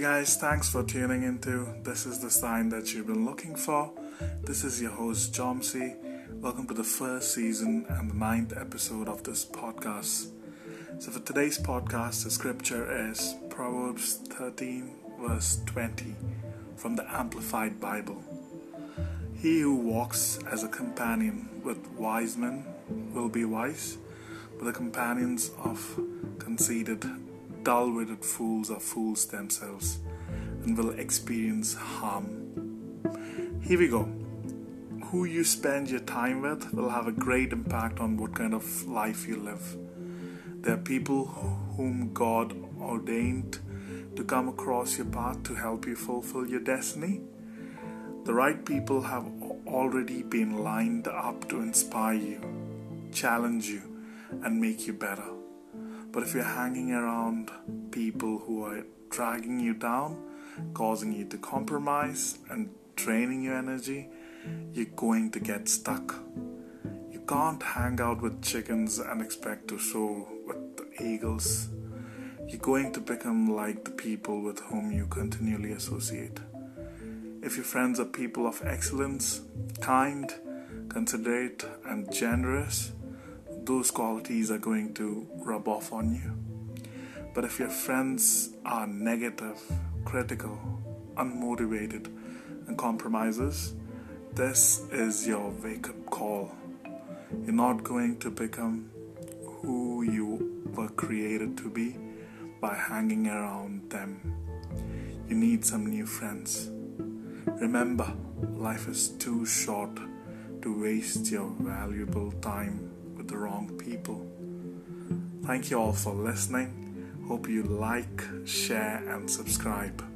guys, thanks for tuning into This is the Sign That You've Been Looking For. This is your host, Jomsi. Welcome to the first season and the ninth episode of this podcast. So, for today's podcast, the scripture is Proverbs 13, verse 20 from the Amplified Bible. He who walks as a companion with wise men will be wise, but the companions of conceited dull witted fools are fools themselves and will experience harm. Here we go. Who you spend your time with will have a great impact on what kind of life you live. There are people whom God ordained to come across your path to help you fulfill your destiny. The right people have already been lined up to inspire you, challenge you, and make you better. But if you're hanging around people who are dragging you down, causing you to compromise, and draining your energy, you're going to get stuck. You can't hang out with chickens and expect to soar with the eagles. You're going to become like the people with whom you continually associate. If your friends are people of excellence, kind, considerate, and generous, those qualities are going to rub off on you. But if your friends are negative, critical, unmotivated, and compromisers, this is your wake up call. You're not going to become who you were created to be by hanging around them. You need some new friends. Remember, life is too short to waste your valuable time with the wrong people. Thank you all for listening. Hope you like, share, and subscribe.